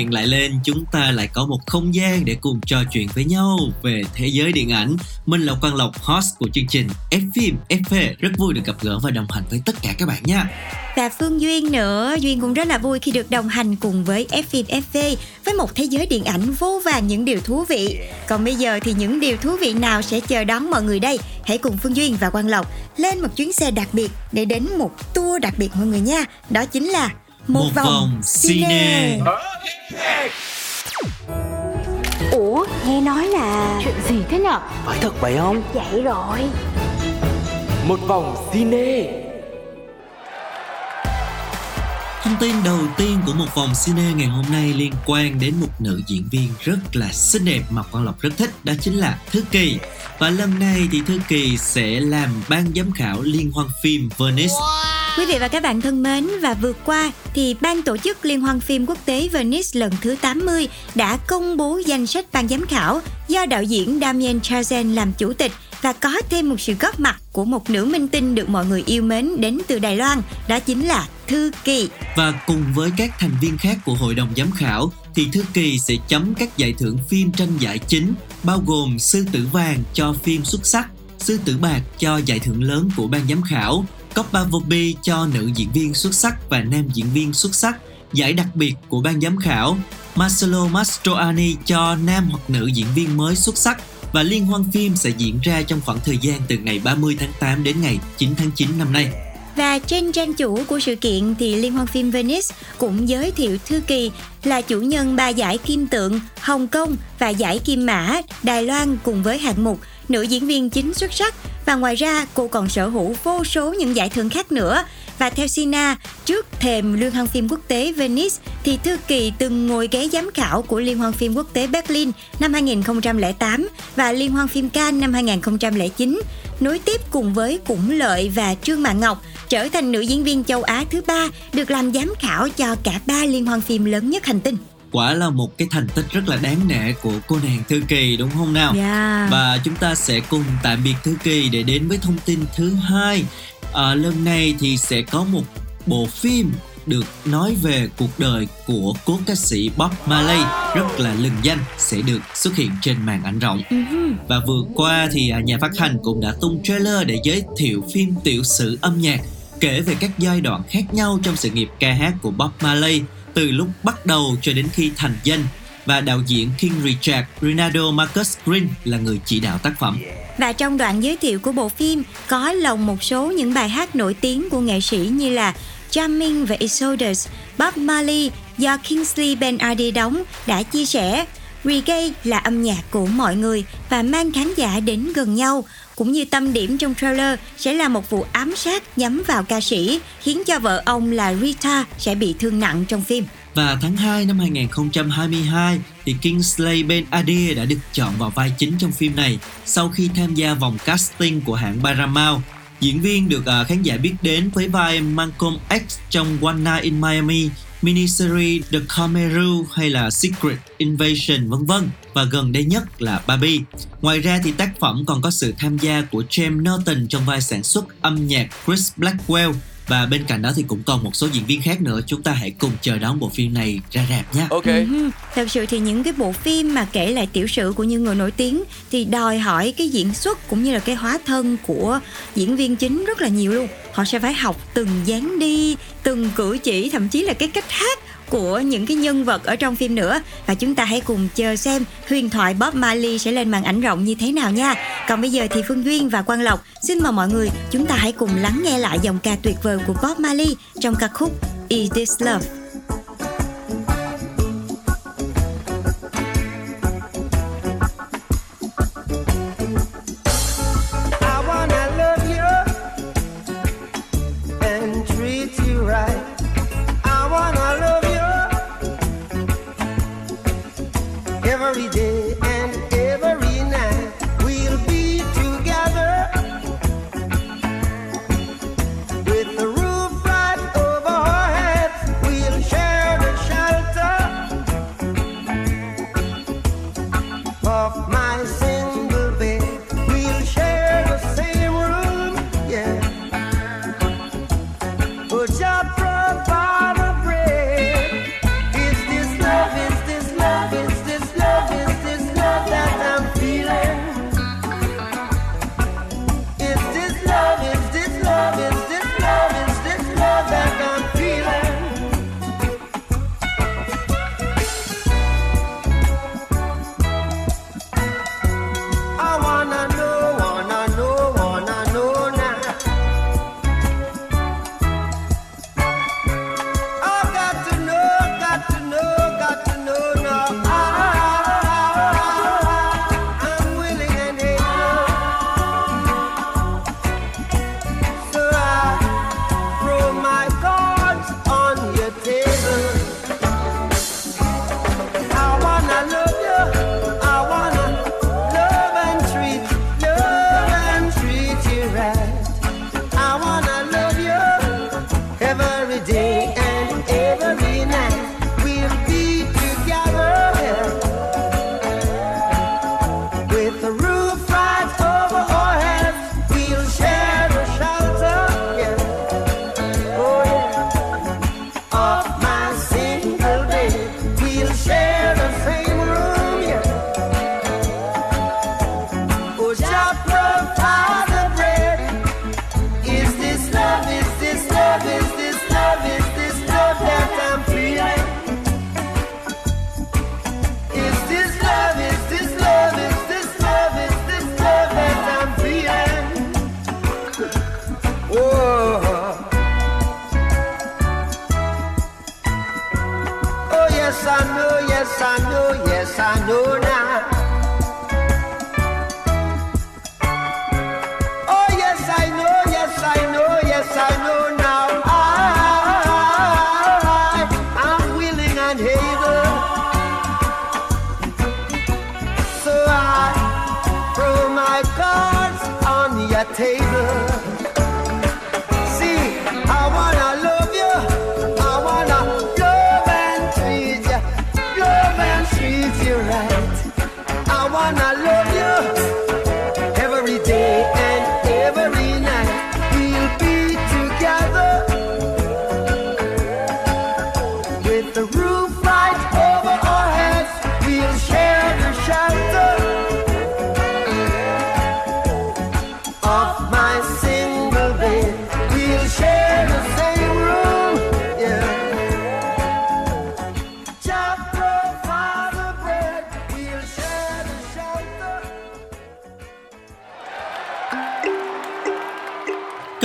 hẹn lại lên chúng ta lại có một không gian để cùng trò chuyện với nhau về thế giới điện ảnh. Mình là Quang Lộc, host của chương trình F phim FP, rất vui được gặp gỡ và đồng hành với tất cả các bạn nha. Và Phương Duyên nữa, Duyên cũng rất là vui khi được đồng hành cùng với F phim FV với một thế giới điện ảnh vô vàn những điều thú vị. Còn bây giờ thì những điều thú vị nào sẽ chờ đón mọi người đây? Hãy cùng Phương Duyên và Quang Lộc lên một chuyến xe đặc biệt để đến một tour đặc biệt mọi người nha. Đó chính là một, Một vòng cine. Ủa nghe nói là Chuyện gì thế nhở Phải thật vậy không? Vậy rồi Một vòng cine Thông tin đầu tiên của một vòng cine ngày hôm nay liên quan đến một nữ diễn viên rất là xinh đẹp mà Quang Lộc rất thích, đó chính là Thư Kỳ. Và lần này thì Thư Kỳ sẽ làm ban giám khảo liên hoan phim Venice. Quý vị và các bạn thân mến và vừa qua thì ban tổ chức Liên hoan phim quốc tế Venice lần thứ 80 đã công bố danh sách ban giám khảo do đạo diễn Damien Chazelle làm chủ tịch và có thêm một sự góp mặt của một nữ minh tinh được mọi người yêu mến đến từ Đài Loan, đó chính là Thư Kỳ. Và cùng với các thành viên khác của hội đồng giám khảo thì Thư Kỳ sẽ chấm các giải thưởng phim tranh giải chính bao gồm Sư tử vàng cho phim xuất sắc, Sư tử bạc cho giải thưởng lớn của ban giám khảo, Coppa Vobi cho nữ diễn viên xuất sắc và nam diễn viên xuất sắc, giải đặc biệt của ban giám khảo, Marcelo Mastroianni cho nam hoặc nữ diễn viên mới xuất sắc và liên hoan phim sẽ diễn ra trong khoảng thời gian từ ngày 30 tháng 8 đến ngày 9 tháng 9 năm nay. Và trên trang chủ của sự kiện thì Liên hoan phim Venice cũng giới thiệu Thư Kỳ là chủ nhân ba giải kim tượng Hồng Kông và giải kim mã Đài Loan cùng với hạng mục nữ diễn viên chính xuất sắc và ngoài ra, cô còn sở hữu vô số những giải thưởng khác nữa và theo Sina, trước thềm Liên hoan phim quốc tế Venice, thì Thư Kỳ từng ngồi ghế giám khảo của Liên hoan phim quốc tế Berlin năm 2008 và Liên hoan phim Cannes năm 2009 nối tiếp cùng với Củng Lợi và Trương Mạn Ngọc, trở thành nữ diễn viên châu Á thứ ba được làm giám khảo cho cả ba liên hoan phim lớn nhất hành tinh. Quả là một cái thành tích rất là đáng nể của cô nàng Thư Kỳ đúng không nào? Yeah. Và chúng ta sẽ cùng tạm biệt Thư Kỳ để đến với thông tin thứ hai. À, lần này thì sẽ có một bộ phim được nói về cuộc đời của cố ca sĩ Bob Marley rất là lừng danh sẽ được xuất hiện trên màn ảnh rộng. Và vừa qua thì à, nhà phát hành cũng đã tung trailer để giới thiệu phim tiểu sử âm nhạc kể về các giai đoạn khác nhau trong sự nghiệp ca hát của Bob Marley từ lúc bắt đầu cho đến khi thành danh và đạo diễn King Richard Rinaldo Marcus Green là người chỉ đạo tác phẩm. Và trong đoạn giới thiệu của bộ phim có lồng một số những bài hát nổi tiếng của nghệ sĩ như là Jamming và Exodus, Bob Marley do Kingsley Ben-Adir đóng đã chia sẻ Reggae là âm nhạc của mọi người và mang khán giả đến gần nhau cũng như tâm điểm trong trailer sẽ là một vụ ám sát nhắm vào ca sĩ khiến cho vợ ông là Rita sẽ bị thương nặng trong phim. Và tháng 2 năm 2022 thì Kingsley Ben Adir đã được chọn vào vai chính trong phim này sau khi tham gia vòng casting của hãng Paramount. Diễn viên được à, khán giả biết đến với vai Malcolm X trong One Night in Miami, miniseries The Cameru hay là Secret Invasion vân vân và gần đây nhất là Barbie. Ngoài ra thì tác phẩm còn có sự tham gia của James Norton trong vai sản xuất âm nhạc Chris Blackwell. Và bên cạnh đó thì cũng còn một số diễn viên khác nữa. Chúng ta hãy cùng chờ đón bộ phim này ra rạp nhé. Ok. Ừ, Thật sự thì những cái bộ phim mà kể lại tiểu sử của những người nổi tiếng thì đòi hỏi cái diễn xuất cũng như là cái hóa thân của diễn viên chính rất là nhiều luôn. Họ sẽ phải học từng dáng đi, từng cử chỉ, thậm chí là cái cách hát của những cái nhân vật ở trong phim nữa và chúng ta hãy cùng chờ xem huyền thoại Bob Marley sẽ lên màn ảnh rộng như thế nào nha. Còn bây giờ thì Phương Duyên và Quang Lộc, xin mời mọi người chúng ta hãy cùng lắng nghe lại dòng ca tuyệt vời của Bob Marley trong ca khúc Is This Love. worry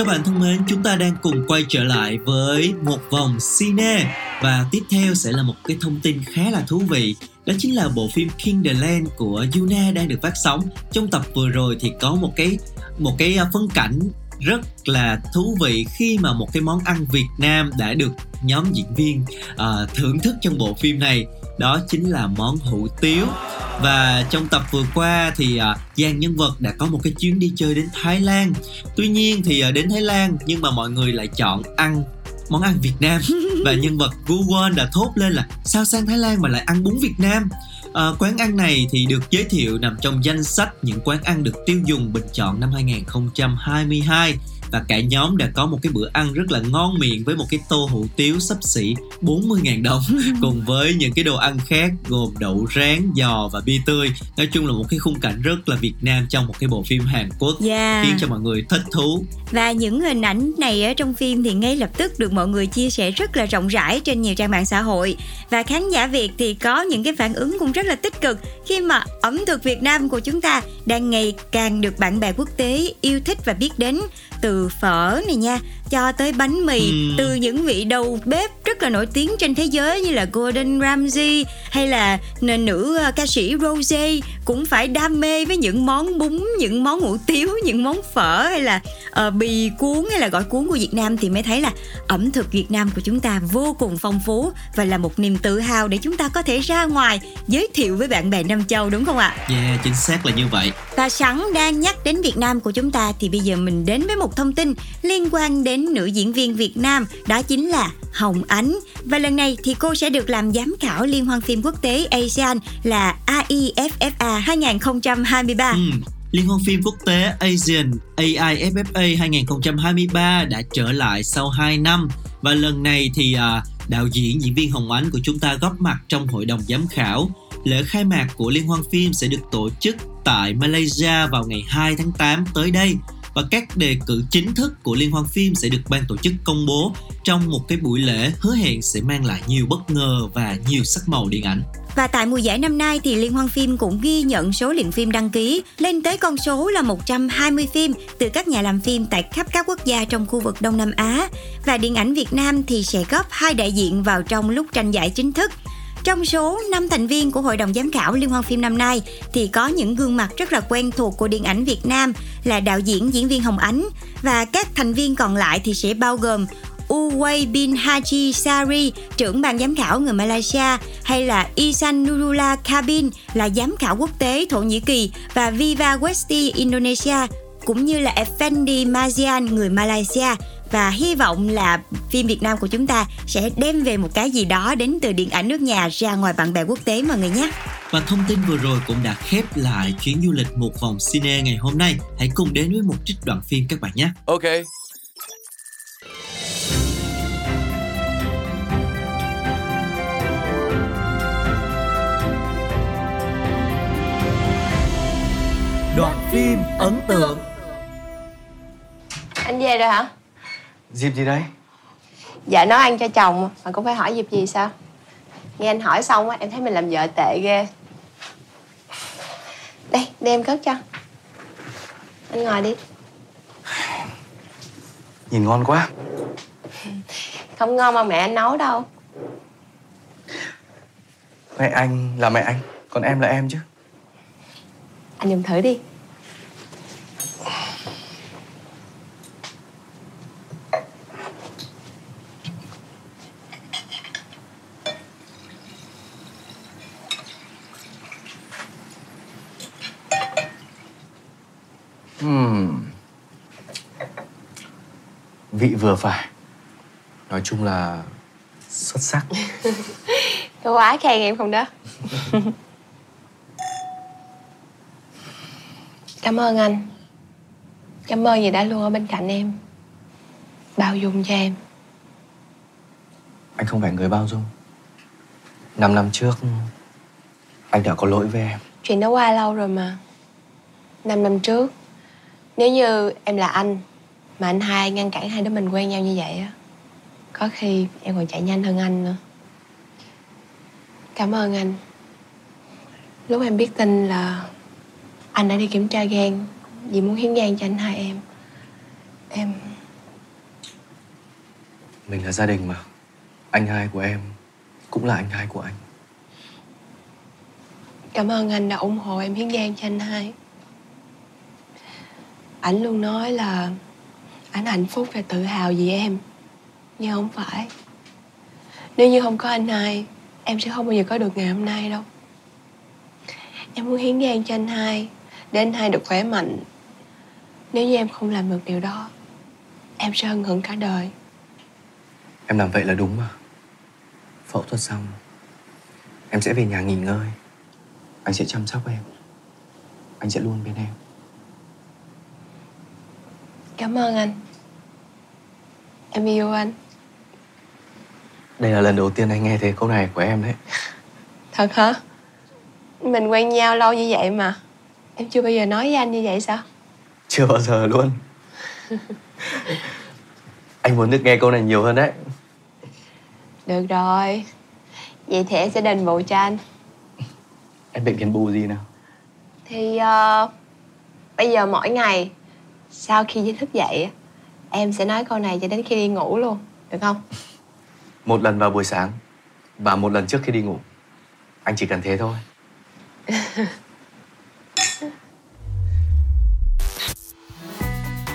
Các bạn thân mến, chúng ta đang cùng quay trở lại với một vòng cine và tiếp theo sẽ là một cái thông tin khá là thú vị. Đó chính là bộ phim King the Land của Yuna đang được phát sóng. Trong tập vừa rồi thì có một cái một cái à, phân cảnh rất là thú vị khi mà một cái món ăn Việt Nam đã được nhóm diễn viên uh, thưởng thức trong bộ phim này. Đó chính là món hủ tiếu. Và trong tập vừa qua thì à, Giang nhân vật đã có một cái chuyến đi chơi đến Thái Lan. Tuy nhiên thì à, đến Thái Lan nhưng mà mọi người lại chọn ăn món ăn Việt Nam. Và nhân vật Gu Won đã thốt lên là sao sang Thái Lan mà lại ăn bún Việt Nam? À, quán ăn này thì được giới thiệu nằm trong danh sách những quán ăn được tiêu dùng bình chọn năm 2022 và cả nhóm đã có một cái bữa ăn rất là ngon miệng với một cái tô hủ tiếu sấp xỉ 40.000 đồng cùng với những cái đồ ăn khác gồm đậu rán, giò và bia tươi. Nói chung là một cái khung cảnh rất là Việt Nam trong một cái bộ phim Hàn Quốc Yeah. khiến cho mọi người thích thú. Và những hình ảnh này ở trong phim thì ngay lập tức được mọi người chia sẻ rất là rộng rãi trên nhiều trang mạng xã hội. Và khán giả Việt thì có những cái phản ứng cũng rất là tích cực khi mà ẩm thực Việt Nam của chúng ta đang ngày càng được bạn bè quốc tế yêu thích và biết đến từ phở này nha cho tới bánh mì Ừm. từ những vị đầu bếp rất là nổi tiếng trên thế giới như là Gordon Ramsay hay là nữ ờ, ca sĩ Rose cũng phải đam mê với những món bún, những món hủ tiếu, những món phở hay là ờ, bì cuốn hay là gỏi cuốn của Việt Nam thì mới thấy là ẩm thực Việt Nam của chúng ta vô cùng phong phú và là một niềm tự hào để chúng ta có thể ra ngoài giới thiệu với bạn bè Nam Châu đúng không ạ? Yeah, chính xác là như vậy. Và sẵn đang nhắc đến Việt Nam của chúng ta thì bây giờ mình đến với một thông tin liên quan đến nữ diễn viên Việt Nam đó chính là Hồng Ánh và lần này thì cô sẽ được làm giám khảo Liên hoan phim quốc tế ASEAN là AIFFA 2023. Ừ. Liên hoan phim quốc tế Asian AIFFA 2023 đã trở lại sau 2 năm và lần này thì à, đạo diễn diễn viên Hồng Ánh của chúng ta góp mặt trong hội đồng giám khảo. Lễ khai mạc của liên hoan phim sẽ được tổ chức tại Malaysia vào ngày 2 tháng 8 tới đây và các đề cử chính thức của liên hoan phim sẽ được ban tổ chức công bố trong một cái buổi lễ hứa hẹn sẽ mang lại nhiều bất ngờ và nhiều sắc màu điện ảnh. Và tại mùa giải năm nay thì Liên hoan phim cũng ghi nhận số lượng phim đăng ký lên tới con số là 120 phim từ các nhà làm phim tại khắp các quốc gia trong khu vực Đông Nam Á. Và điện ảnh Việt Nam thì sẽ góp hai đại diện vào trong lúc tranh giải chính thức. Trong số 5 thành viên của Hội đồng Giám khảo Liên hoan phim năm nay thì có những gương mặt rất là quen thuộc của điện ảnh Việt Nam là đạo diễn diễn viên Hồng Ánh. Và các thành viên còn lại thì sẽ bao gồm Uway bin Haji Sari, trưởng ban giám khảo người Malaysia, hay là Isan Nurullah Kabin là giám khảo quốc tế Thổ Nhĩ Kỳ và Viva Westi Indonesia, cũng như là Effendi Mazian người Malaysia và hy vọng là phim Việt Nam của chúng ta sẽ đem về một cái gì đó đến từ điện ảnh nước nhà ra ngoài bạn bè quốc tế mọi người nhé. Và thông tin vừa rồi cũng đã khép lại chuyến du lịch một vòng cine ngày hôm nay. Hãy cùng đến với một trích đoạn phim các bạn nhé. Okay. Đoạn phim ấn tượng Anh về rồi hả? Dịp gì đấy? Vợ nấu ăn cho chồng. Mà cũng phải hỏi dịp gì sao? Nghe anh hỏi xong á, em thấy mình làm vợ tệ ghê. Đây, để em cất cho. Anh ngồi đi. Nhìn ngon quá. Không ngon mà mẹ anh nấu đâu. Mẹ anh là mẹ anh Còn em là em chứ. Anh dùng thử đi vừa phải. Nói chung là xuất sắc. Có quá khen em không đó? Cảm ơn anh. Cảm ơn vì đã luôn ở bên cạnh em. Bao dung cho em. Anh không phải người bao dung. Năm năm trước anh đã có lỗi với em. Chuyện đó qua lâu rồi mà. Năm năm trước nếu như em là anh mà anh hai ngăn cản hai đứa mình quen nhau như vậy á có khi em còn chạy nhanh hơn anh nữa. Cảm ơn anh. Lúc em biết tin là anh đã đi kiểm tra gan vì muốn hiến gan cho anh hai em em mình là gia đình mà. Anh hai của em cũng là anh hai của anh. Cảm ơn anh đã ủng hộ em hiến gan cho anh hai. Ảnh luôn nói là ảnh hạnh phúc và tự hào vì em? Nhưng không phải. Nếu như không có anh hai em sẽ không bao giờ có được ngày hôm nay đâu. Em muốn hiến gan cho anh hai để anh hai được khỏe mạnh. Nếu như em không làm được điều đó em sẽ ân hận cả đời. Em làm vậy là đúng mà. Phẫu thuật xong em sẽ về nhà nghỉ ngơi. Anh sẽ chăm sóc em. Anh sẽ luôn bên em. Cảm ơn anh em yêu anh. Đây là lần đầu tiên anh nghe thấy câu này của em đấy. Thật hả? Mình quen nhau lâu như vậy mà. Em chưa bao giờ nói với anh như vậy sao? Chưa bao giờ luôn. Anh muốn được nghe câu này nhiều hơn đấy. Được rồi. Vậy thì em sẽ đền bù cho anh. Em định đền bù gì nào? Thì uh, bây giờ mỗi ngày sau khi thức dậy em sẽ nói câu này cho đến khi đi ngủ luôn được không? Một lần vào buổi sáng và một lần trước khi đi ngủ. Anh chỉ cần thế thôi.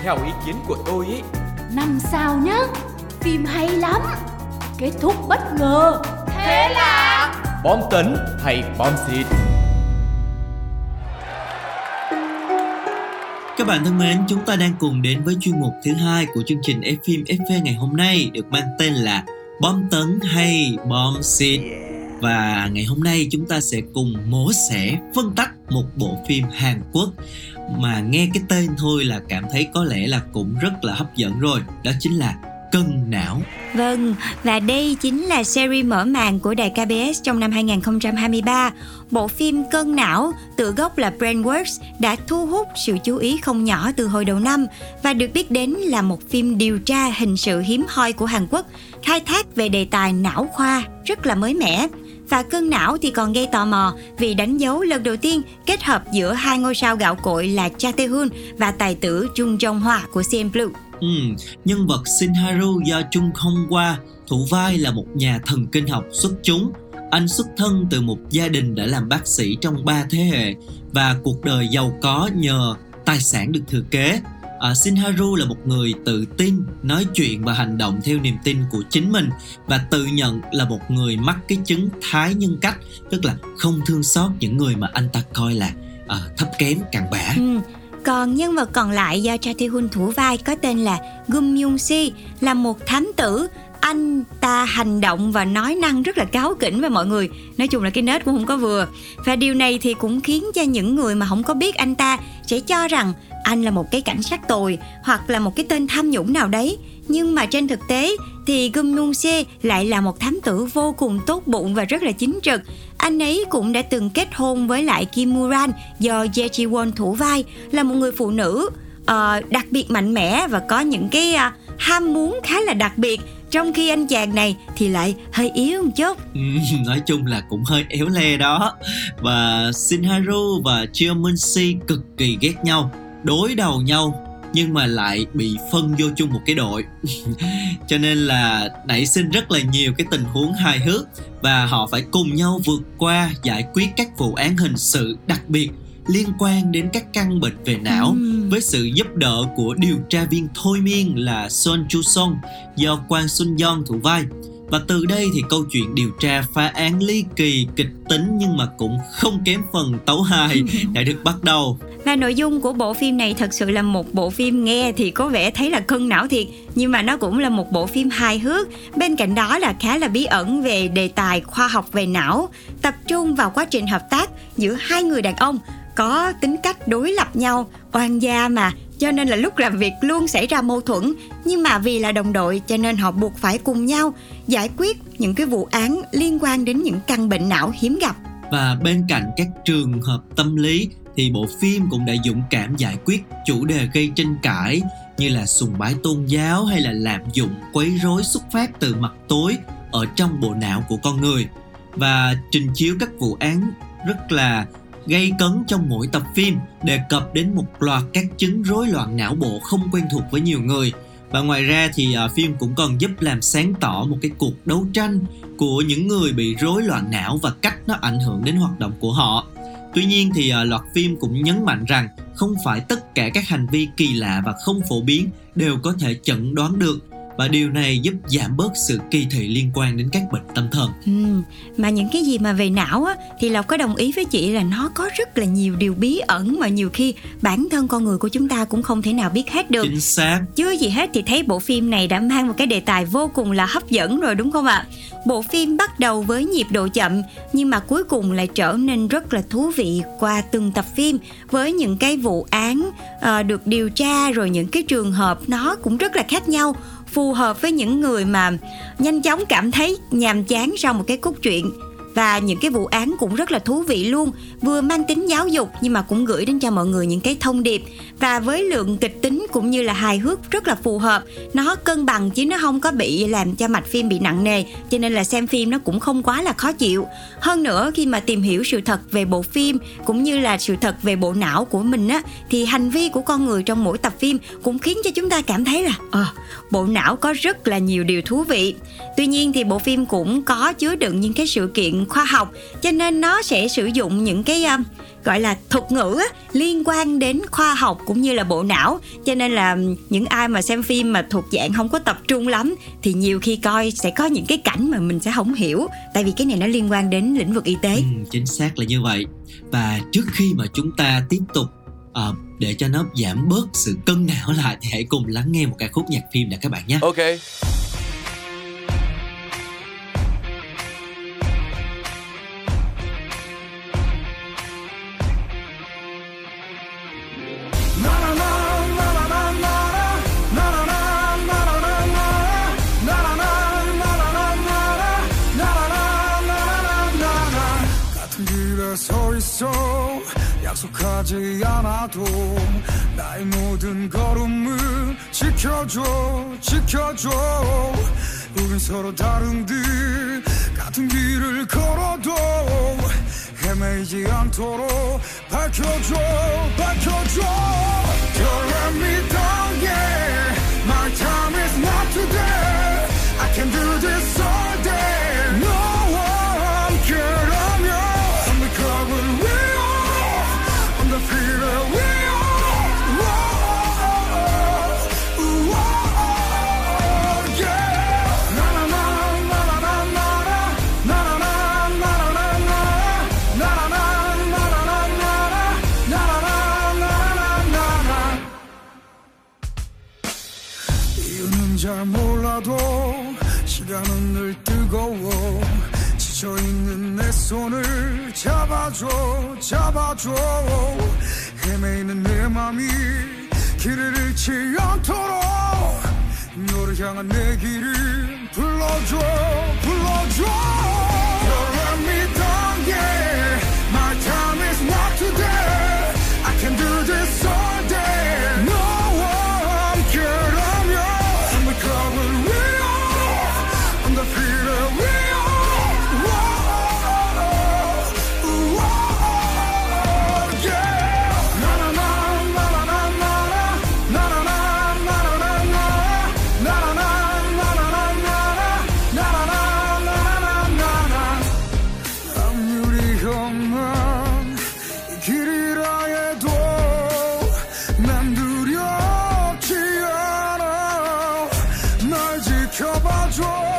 Theo ý kiến của tôi ý Năm sao nhá Phim hay lắm Kết thúc bất ngờ. Thế là Bom tấn hay bom xịt Các bạn thân mến, chúng ta đang cùng đến với chuyên mục thứ hai của chương trình F phim FV ngày hôm nay được mang tên là Bom tấn hay bom xịt. Và ngày hôm nay chúng ta sẽ cùng mổ xẻ phân tách một bộ phim Hàn Quốc mà nghe cái tên thôi là cảm thấy có lẽ là cũng rất là hấp dẫn rồi. Đó chính là Cân não. Vâng, và đây chính là series mở màn của đài KBS trong năm 2023. Bộ phim Cân não, tự gốc là Brainworks, đã thu hút sự chú ý không nhỏ từ hồi đầu năm và được biết đến là một phim điều tra hình sự hiếm hoi của Hàn Quốc, khai thác về đề tài não khoa rất là mới mẻ và cân não thì còn gây tò mò vì đánh dấu lần đầu tiên kết hợp giữa hai ngôi sao gạo cội là Cha Tae Hoon và tài tử Chung Jong Hwa của CN Blue. Ừ, nhân vật Shin Haru do Chung Hong qua thủ vai là một nhà thần kinh học xuất chúng. Anh xuất thân từ một gia đình đã làm bác sĩ trong ba thế hệ và cuộc đời giàu có nhờ tài sản được thừa kế. À, Shinharu là một người tự tin, nói chuyện và hành động theo niềm tin của chính mình và tự nhận là một người mắc cái chứng thái nhân cách, tức là không thương xót những người mà anh ta coi là à, thấp kém cặn bã. Ừ. Còn nhân vật còn lại do Cha Thi Hun thủ vai có tên là Gum Yung Si là một thám tử. Anh ta hành động và nói năng rất là cáo kỉnh với mọi người. Nói chung là cái nết cũng không có vừa. Và điều này thì cũng khiến cho những người mà không có biết anh ta sẽ cho rằng anh là một cái cảnh sát tồi hoặc là một cái tên tham nhũng nào đấy. Nhưng mà trên thực tế thì Gum Nung Se lại là một thám tử vô cùng tốt bụng và rất là chính trực. Anh ấy cũng đã từng kết hôn với lại Kim Muran do Ye Ji Won thủ vai là một người phụ nữ uh, đặc biệt mạnh mẽ và có những cái uh, ham muốn khá là đặc biệt. Trong khi anh chàng này thì lại hơi yếu một chút. Ừ, nói chung là cũng hơi éo le đó. Và Shinharu và Jeon Si cực kỳ ghét nhau đối đầu nhau nhưng mà lại bị phân vô chung một cái đội cho nên là nảy sinh rất là nhiều cái tình huống hài hước và họ phải cùng nhau vượt qua giải quyết các vụ án hình sự đặc biệt liên quan đến các căn bệnh về não Ừm. với sự giúp đỡ của điều tra viên thôi miên là Son Chu Song do Kwang Sun Yeon thủ vai và từ đây thì câu chuyện điều tra phá án ly kỳ kịch tính nhưng mà cũng không kém phần tấu hài đã được bắt đầu. Và nội dung của bộ phim này thật sự là một bộ phim nghe thì có vẻ thấy là cân não thiệt nhưng mà nó cũng là một bộ phim hài hước. Bên cạnh đó là khá là bí ẩn về đề tài khoa học về não tập trung vào quá trình hợp tác giữa hai người đàn ông có tính cách đối lập nhau oan gia mà cho nên là lúc làm việc luôn xảy ra mâu thuẫn. Nhưng mà vì là đồng đội, cho nên họ buộc phải cùng nhau giải quyết những cái vụ án liên quan đến những căn bệnh não hiếm gặp. Và bên cạnh các trường hợp tâm lý, thì bộ phim cũng đã dũng cảm giải quyết chủ đề gây tranh cãi như là sùng bái tôn giáo hay là lạm dụng, quấy rối xuất phát từ mặt tối ở trong bộ não của con người. Và trình chiếu các vụ án rất là gây cấn trong mỗi tập phim đề cập đến một loạt các chứng rối loạn não bộ không quen thuộc với nhiều người. Và ngoài ra thì uh, phim cũng còn giúp làm sáng tỏ một cái cuộc đấu tranh của những người bị rối loạn não và cách nó ảnh hưởng đến hoạt động của họ. Tuy nhiên thì uh, loạt phim cũng nhấn mạnh rằng không phải tất cả các hành vi kỳ lạ và không phổ biến đều có thể chẩn đoán được và điều này giúp giảm bớt sự kỳ thị liên quan đến các bệnh tâm thần. Ừ, mà những cái gì mà về não á thì Lộc có đồng ý với chị là nó có rất là nhiều điều bí ẩn mà nhiều khi bản thân con người của chúng ta cũng không thể nào biết hết được. Chính xác. Chưa gì hết thì thấy bộ phim này đã mang một cái đề tài vô cùng là hấp dẫn rồi đúng không ạ? Bộ phim bắt đầu với nhịp độ chậm nhưng mà cuối cùng lại trở nên rất là thú vị qua từng tập phim với những cái vụ án uh, được điều tra rồi những cái trường hợp nó cũng rất là khác nhau phù hợp với những người mà nhanh chóng cảm thấy nhàm chán sau một cái cốt truyện và những cái vụ án cũng rất là thú vị luôn. Vừa mang tính giáo dục nhưng mà cũng gửi đến cho mọi người những cái thông điệp. Và với lượng kịch tính cũng như là hài hước rất là phù hợp. Nó cân bằng chứ nó không có bị làm cho mạch phim bị nặng nề. Cho nên là xem phim nó cũng không quá là khó chịu. Hơn nữa khi mà tìm hiểu sự thật về bộ phim cũng như là sự thật về bộ não của mình á thì hành vi của con người trong mỗi tập phim cũng khiến cho chúng ta cảm thấy là à, bộ não có rất là nhiều điều thú vị. Tuy nhiên thì bộ phim cũng có chứa đựng những cái sự kiện khoa học cho nên nó sẽ sử dụng những cái uh, gọi là thuật ngữ á, liên quan đến khoa học cũng như là bộ não. Cho nên là những ai mà xem phim mà thuộc dạng không có tập trung lắm thì nhiều khi coi sẽ có những cái cảnh mà mình sẽ không hiểu. Tại vì cái này nó liên quan đến lĩnh vực y tế. Ừ, chính xác là như vậy. Và trước khi mà chúng ta tiếp tục uh, để cho nó giảm bớt sự cân não lại thì hãy cùng lắng nghe một ca khúc nhạc phim đã các bạn nhé. Ok 서 약속하지 않아도 나의 모든 걸음을 지켜줘 지켜줘. 우린 서로 다른 듯 같은 길을 걸어도 헤매지 않도록 밝혀줘 밝혀줘. Don't let me down yeah. My time is not today 손을 잡아줘 잡아줘. 헤매이는 내 맘이 길을 잃지 않도록 너를 향한 내 길을 불러줘 불러줘. let me down yeah trouble, trouble.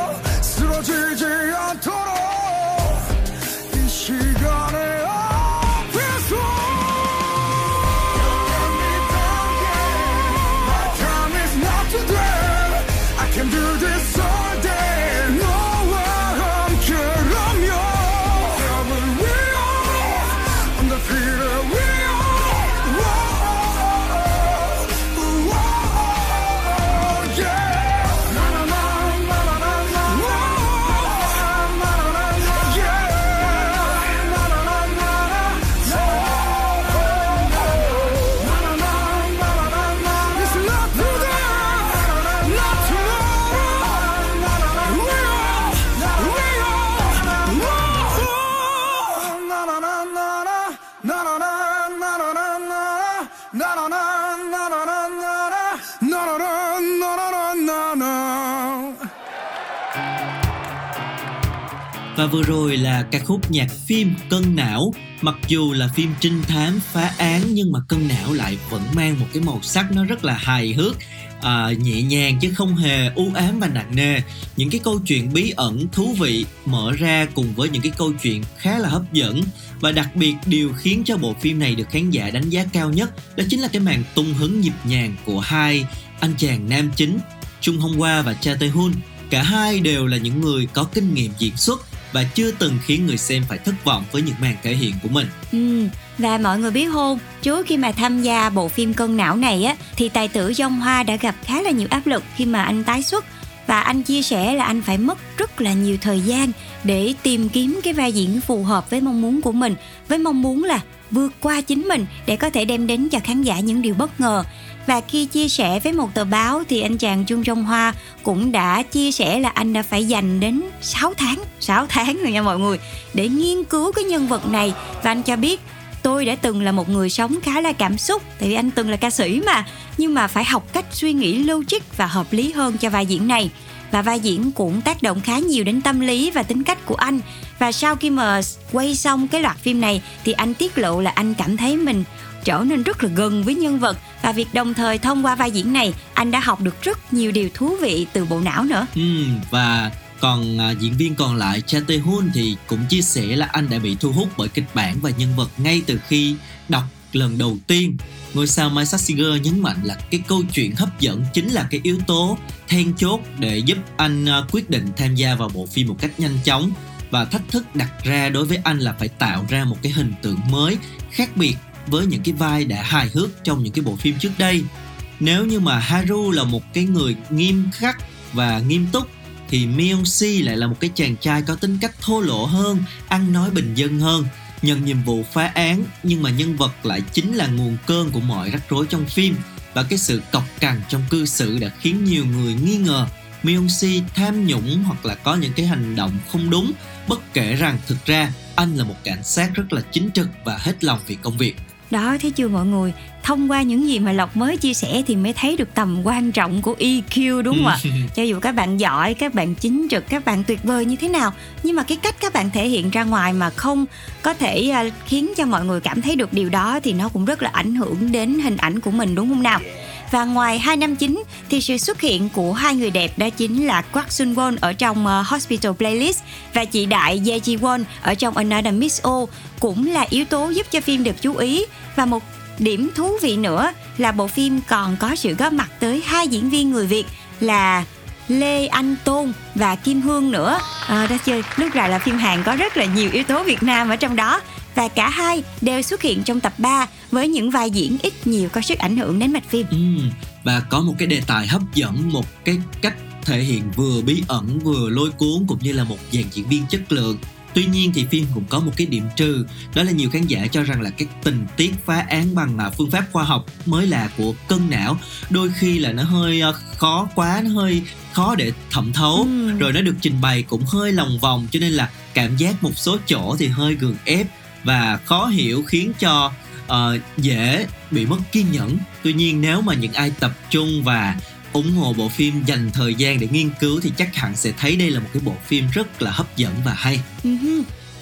Và vừa rồi là ca khúc nhạc phim Cân Não. Mặc dù là phim trinh thám phá án nhưng mà Cân Não lại vẫn mang một cái màu sắc nó rất là hài hước à, nhẹ nhàng chứ không hề u ám và nặng nề. Những cái câu chuyện bí ẩn thú vị mở ra cùng với những cái câu chuyện khá là hấp dẫn. Và đặc biệt điều khiến cho bộ phim này được khán giả đánh giá cao nhất đó chính là cái màn tung hứng nhịp nhàng của hai anh chàng nam chính Trung Hong Hoa và Cha Tae Hoon. Cả hai đều là những người có kinh nghiệm diễn xuất và chưa từng khiến người xem phải thất vọng với những màn thể hiện của mình. Ừ, và mọi người biết không, trước khi mà tham gia bộ phim Cân não này á thì tài tử Dông Hoa đã gặp khá là nhiều áp lực khi mà anh tái xuất và anh chia sẻ là anh phải mất rất là nhiều thời gian để tìm kiếm cái vai diễn phù hợp với mong muốn của mình, với mong muốn là vượt qua chính mình để có thể đem đến cho khán giả những điều bất ngờ và khi chia sẻ với một tờ báo thì anh chàng Trung Trong Hoa cũng đã chia sẻ là anh đã phải dành đến 6 tháng 6 tháng rồi nha mọi người, để nghiên cứu cái nhân vật này. Và anh cho biết, tôi đã từng là một người sống khá là cảm xúc, tại vì anh từng là ca sĩ mà. Nhưng mà phải học cách suy nghĩ logic và hợp lý hơn cho vai diễn này. Và vai diễn cũng tác động khá nhiều đến tâm lý và tính cách của anh. Và sau khi mà quay xong cái loạt phim này thì anh tiết lộ là anh cảm thấy mình trở nên rất là gần với nhân vật. Và việc đồng thời thông qua vai diễn này anh đã học được rất nhiều điều thú vị từ bộ não nữa. Ừ, và còn à, diễn viên còn lại Cha Tae Hoon thì cũng chia sẻ là anh đã bị thu hút bởi kịch bản và nhân vật ngay từ khi đọc lần đầu tiên. Ngôi sao Mai Singer nhấn mạnh là cái câu chuyện hấp dẫn chính là cái yếu tố then chốt để giúp anh à, quyết định tham gia vào bộ phim một cách nhanh chóng. Và thách thức đặt ra đối với anh là phải tạo ra một cái hình tượng mới khác biệt với những cái vai đã hài hước trong những cái bộ phim trước đây. Nếu như mà Haru là một cái người nghiêm khắc và nghiêm túc thì Myung Si lại là một cái chàng trai có tính cách thô lỗ hơn, ăn nói bình dân hơn, nhận nhiệm vụ phá án nhưng mà nhân vật lại chính là nguồn cơn của mọi rắc rối trong phim. Và cái sự cọc cằn trong cư xử đã khiến nhiều người nghi ngờ Myung Si tham nhũng hoặc là có những cái hành động không đúng bất kể rằng thực ra anh là một cảnh sát rất là chính trực và hết lòng vì công việc đó thấy chưa mọi người? Thông qua những gì mà lộc mới chia sẻ thì mới thấy được tầm quan trọng của eq đúng không ạ? Cho dù các bạn giỏi các bạn chính trực các bạn tuyệt vời như thế nào nhưng mà cái cách các bạn thể hiện ra ngoài mà không có thể à, khiến cho mọi người cảm thấy được điều đó thì nó cũng rất là ảnh hưởng đến hình ảnh của mình đúng không nào? Và ngoài hai năm chính thì sự xuất hiện của hai người đẹp đó chính là Kwak Sun Won ở trong uh, Hospital Playlist và chị đại Ye Ji Won ở trong Another Miss O cũng là yếu tố giúp cho phim được chú ý và một điểm thú vị nữa là bộ phim còn có sự góp mặt tới hai diễn viên người Việt là Lê Anh Tôn và Kim Hương nữa. Ờ, à, đã chơi lúc ra là phim Hàn có rất là nhiều yếu tố Việt Nam ở trong đó. Và cả hai đều xuất hiện trong tập 3 với những vai diễn ít nhiều có sức ảnh hưởng đến mạch phim. Ừ, và có một cái đề tài hấp dẫn, một cái cách thể hiện vừa bí ẩn vừa lôi cuốn cũng như là một dàn diễn viên chất lượng. Tuy nhiên thì phim cũng có một cái điểm trừ Đó là nhiều khán giả cho rằng là cái tình tiết phá án bằng à, phương pháp khoa học mới là của cân não. Đôi khi là nó hơi à, khó quá, nó hơi khó để thẩm thấu. Ừ. Rồi nó được trình bày cũng hơi lòng vòng Cho nên là cảm giác một số chỗ thì hơi gượng ép Và khó hiểu khiến cho uh, dễ bị mất kiên nhẫn. Tuy nhiên nếu mà những ai tập trung và ủng hộ bộ phim dành thời gian để nghiên cứu thì chắc hẳn sẽ thấy đây là một cái bộ phim rất là hấp dẫn và hay.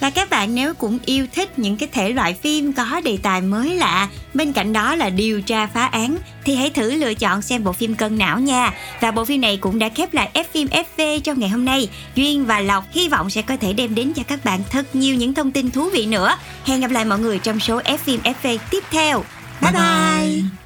Và các bạn nếu cũng yêu thích những cái thể loại phim có đề tài mới lạ, bên cạnh đó là điều tra phá án thì hãy thử lựa chọn xem bộ phim Cân não nha. Và bộ phim này cũng đã khép lại F phim FV trong ngày hôm nay. Duyên và Lộc hy vọng sẽ có thể đem đến cho các bạn thật nhiều những thông tin thú vị nữa. Hẹn gặp lại mọi người trong số F phim FV tiếp theo. Bye bye. bye.